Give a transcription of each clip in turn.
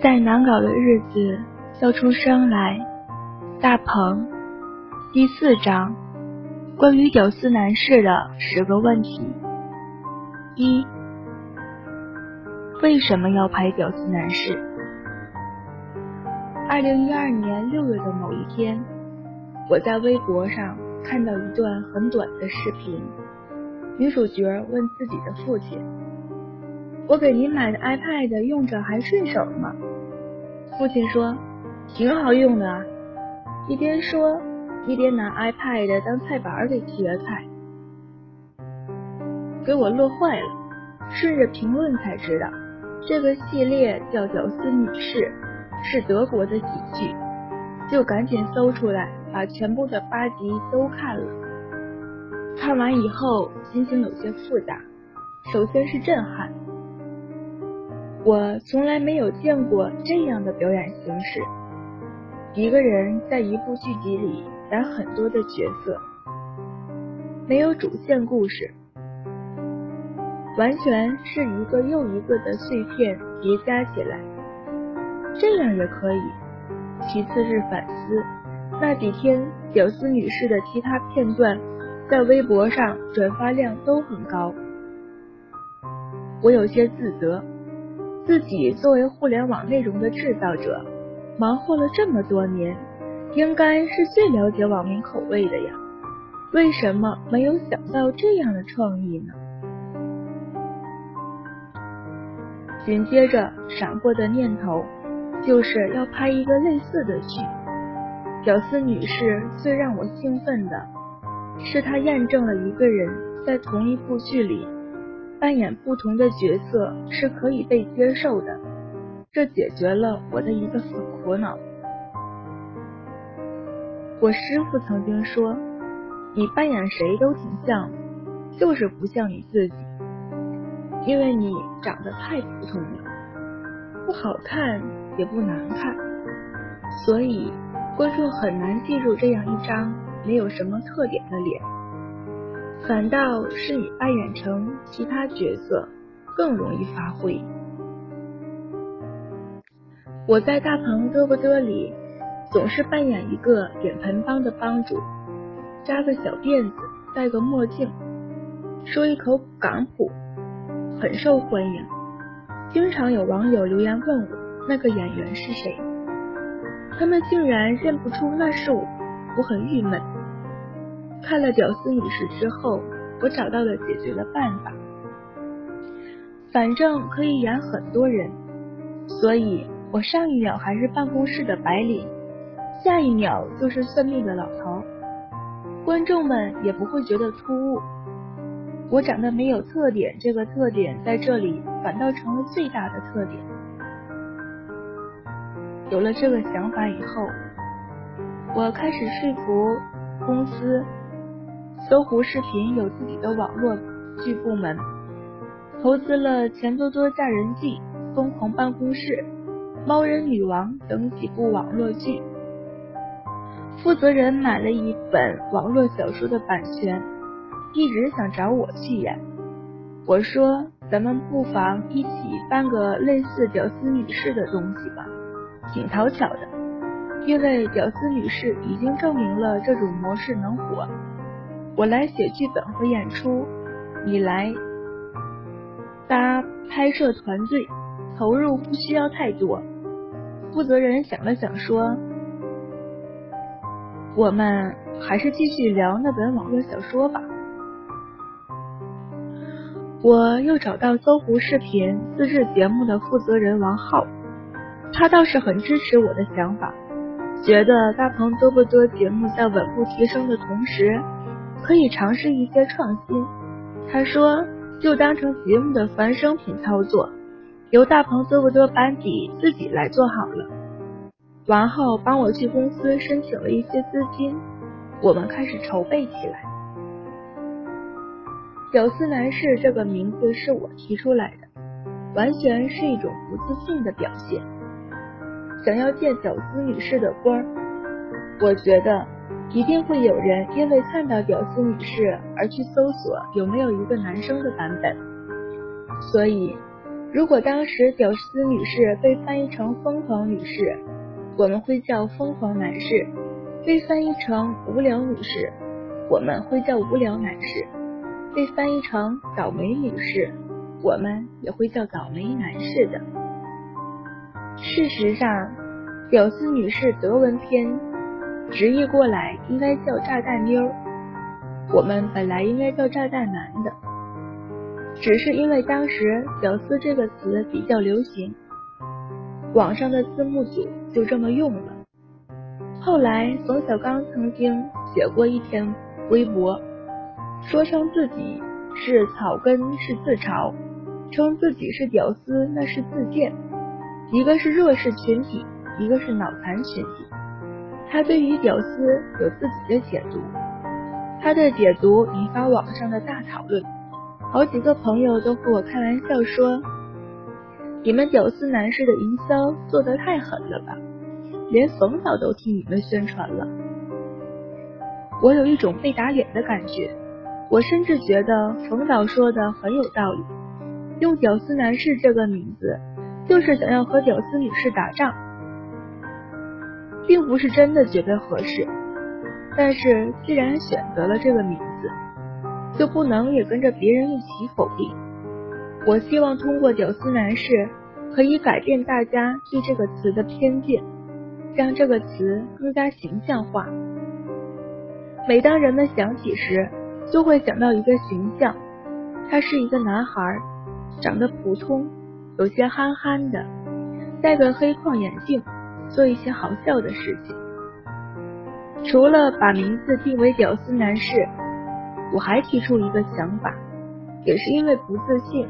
在难搞的日子笑出声来。大鹏，第四章，关于屌丝男士的十个问题。一，为什么要拍屌丝男士？二零一二年六月的某一天，我在微博上看到一段很短的视频，女主角问自己的父亲。我给您买的 iPad 用着还顺手吗？父亲说，挺好用的啊。一边说，一边拿 iPad 当菜板给切菜，给我乐坏了。顺着评论才知道，这个系列叫《屌丝女士》，是德国的喜剧，就赶紧搜出来，把全部的八集都看了。看完以后，心情有些复杂。首先是震撼。我从来没有见过这样的表演形式。一个人在一部剧集里演很多的角色，没有主线故事，完全是一个又一个的碎片叠加起来。这样也可以。其次是反思，那几天屌丝女士的其他片段在微博上转发量都很高，我有些自责。自己作为互联网内容的制造者，忙活了这么多年，应该是最了解网民口味的呀，为什么没有想到这样的创意呢？紧接着闪过的念头，就是要拍一个类似的剧。屌丝女士最让我兴奋的是，她验证了一个人在同一部剧里。扮演不同的角色是可以被接受的，这解决了我的一个死苦恼。我师傅曾经说：“你扮演谁都挺像，就是不像你自己，因为你长得太普通了，不好看也不难看，所以观众很难记住这样一张没有什么特点的脸。”反倒是你扮演成其他角色更容易发挥。我在大鹏嘚不嘚里总是扮演一个脸盆帮的帮主，扎个小辫子，戴个墨镜，说一口港普，很受欢迎。经常有网友留言问我那个演员是谁，他们竟然认不出那是我，我很郁闷。看了《屌丝女士》之后，我找到了解决的办法。反正可以演很多人，所以我上一秒还是办公室的白领，下一秒就是算命的老头，观众们也不会觉得突兀。我长得没有特点，这个特点在这里反倒成了最大的特点。有了这个想法以后，我开始说服公司。搜狐视频有自己的网络剧部门，投资了《钱多多嫁人记》《疯狂办公室》《猫人女王》等几部网络剧。负责人买了一本网络小说的版权，一直想找我去演。我说：“咱们不妨一起办个类似《屌丝女士》的东西吧，挺讨巧的。因为《屌丝女士》已经证明了这种模式能火。”我来写剧本和演出，你来搭拍摄团队，投入不需要太多。负责人想了想说：“我们还是继续聊那本网络小说吧。”我又找到搜狐视频自制节目的负责人王浩，他倒是很支持我的想法，觉得大鹏多不多节目在稳步提升的同时。可以尝试一些创新，他说就当成节目的繁生品操作，由大鹏嘚不多班底自己来做好了。王浩帮我去公司申请了一些资金，我们开始筹备起来。屌丝男士这个名字是我提出来的，完全是一种不自信的表现，想要借屌丝女士的光，我觉得。一定会有人因为看到屌丝女士而去搜索有没有一个男生的版本，所以如果当时屌丝女士被翻译成疯狂女士，我们会叫疯狂男士；被翻译成无聊女士，我们会叫无聊男士；被翻译成倒霉女士，我们也会叫倒霉男士的。事实上，屌丝女士德文篇直译过来应该叫炸弹妞，我们本来应该叫炸弹男的。只是因为当时“屌丝”这个词比较流行，网上的字幕组就这么用了。后来冯小刚曾经写过一篇微博，说称自己是草根是自嘲，称自己是屌丝那是自贱，一个是弱势群体，一个是脑残群体。他对于屌丝有自己的解读，他的解读引发网上的大讨论。好几个朋友都和我开玩笑说：“你们屌丝男士的营销做得太狠了吧，连冯导都替你们宣传了。”我有一种被打脸的感觉。我甚至觉得冯导说的很有道理，用“屌丝男士”这个名字，就是想要和屌丝女士打仗，并不是真的觉得合适。但是既然选择了这个名字，就不能也跟着别人一起否定。我希望通过“屌丝男士”可以改变大家对这个词的偏见，让这个词更加形象化。每当人们想起时，就会想到一个形象，他是一个男孩，长得普通，有些憨憨的，戴个黑框眼镜，做一些好笑的事情。除了把名字定为“屌丝男士”。我还提出一个想法，也是因为不自信，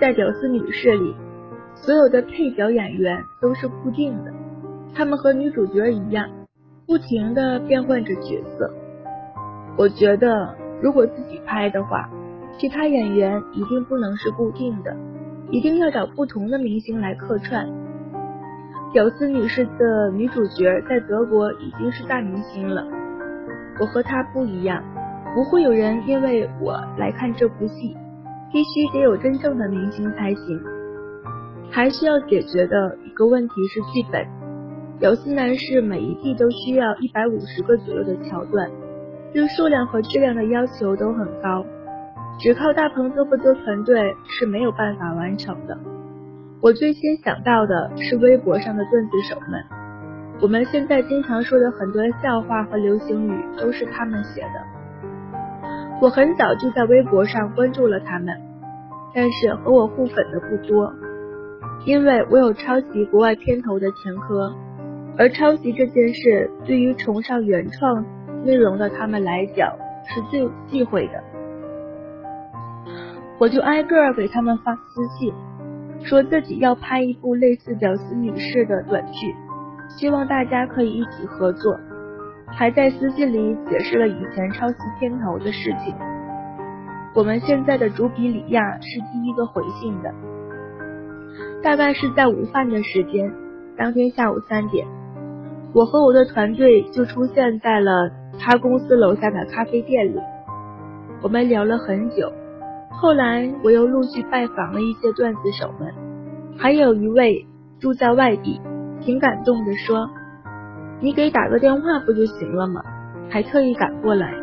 在屌丝女士里，所有的配角演员都是固定的，他们和女主角一样，不停的变换着角色。我觉得如果自己拍的话，其他演员一定不能是固定的，一定要找不同的明星来客串。屌丝女士的女主角在德国已经是大明星了，我和她不一样。不会有人因为我来看这部戏，必须得有真正的明星才行。还需要解决的一个问题是剧本，屌丝男士每一季都需要一百五十个左右的桥段，对数量和质量的要求都很高，只靠大鹏嘚不嘚团队是没有办法完成的。我最先想到的是微博上的段子手们，我们现在经常说的很多笑话和流行语都是他们写的。我很早就在微博上关注了他们，但是和我互粉的不多，因为我有抄袭国外片头的前科，而抄袭这件事对于崇尚原创内容的他们来讲是最忌讳的。我就挨个给他们发私信，说自己要拍一部类似《屌丝女士》的短剧，希望大家可以一起合作。还在私信里解释了以前抄袭片头的事情。我们现在的主笔李亚是第一个回信的，大概是在午饭的时间，当天下午三点，我和我的团队就出现在了他公司楼下的咖啡店里。我们聊了很久，后来我又陆续拜访了一些段子手们，还有一位住在外地，挺感动的说。你给打个电话不就行了吗？还特意赶过来。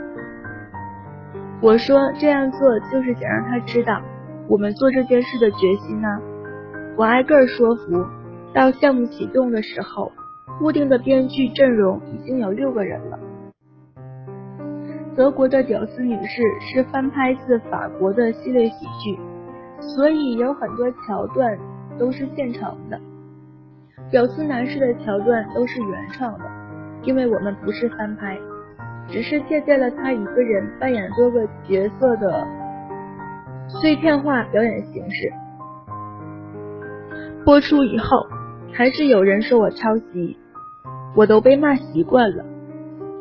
我说这样做就是想让他知道我们做这件事的决心呢。我挨个说服，到项目启动的时候，固定的编剧阵容已经有六个人了。德国的屌丝女士是翻拍自法国的系列喜剧，所以有很多桥段都是现成的。屌丝男士的桥段都是原创的，因为我们不是翻拍，只是借鉴了他一个人扮演多个角色的碎片化表演形式。播出以后，还是有人说我抄袭，我都被骂习惯了。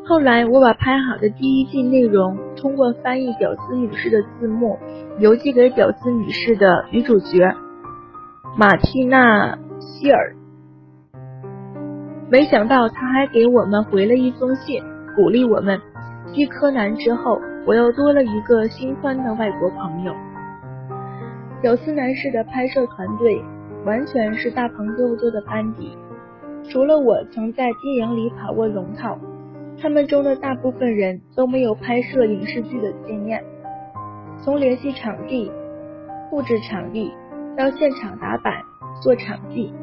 后来我把拍好的第一季内容通过翻译屌丝女士的字幕邮寄给屌丝女士的女主角马蒂娜希尔。没想到他还给我们回了一封信，鼓励我们。继柯南之后，我又多了一个新欢的外国朋友。屌丝男士的拍摄团队完全是大鹏哥哥的班底，除了我曾在电影里跑过龙套，他们中的大部分人都没有拍摄影视剧的经验。从联系场地、布置场地到现场打板、做场记，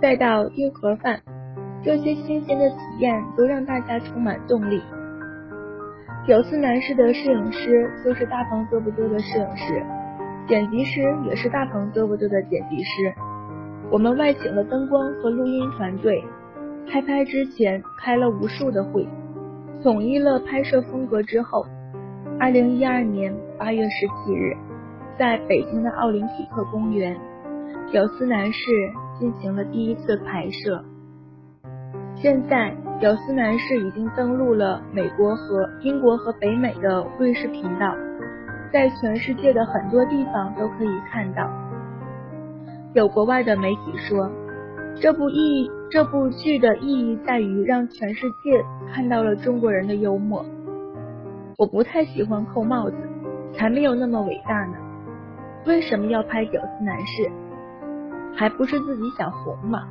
再到订盒饭，这些新鲜的体验都让大家充满动力。屌丝男士的摄影师就是大鹏嘚不嘚的摄影师，剪辑师也是大鹏嘚不嘚的剪辑师。我们外请了灯光和录音团队，开拍之前开了无数的会，统一了拍摄风格之后，二零一二年八月十七日，在北京的奥林匹克公园，屌丝男士进行了第一次拍摄。现在。屌丝男士已经登陆了美国和英国和北美的卫视频道，在全世界的很多地方都可以看到。有国外的媒体说，这部意这部剧的意义在于让全世界看到了中国人的幽默。我不太喜欢扣帽子，才没有那么伟大呢。为什么要拍屌丝男士？还不是自己想红嘛。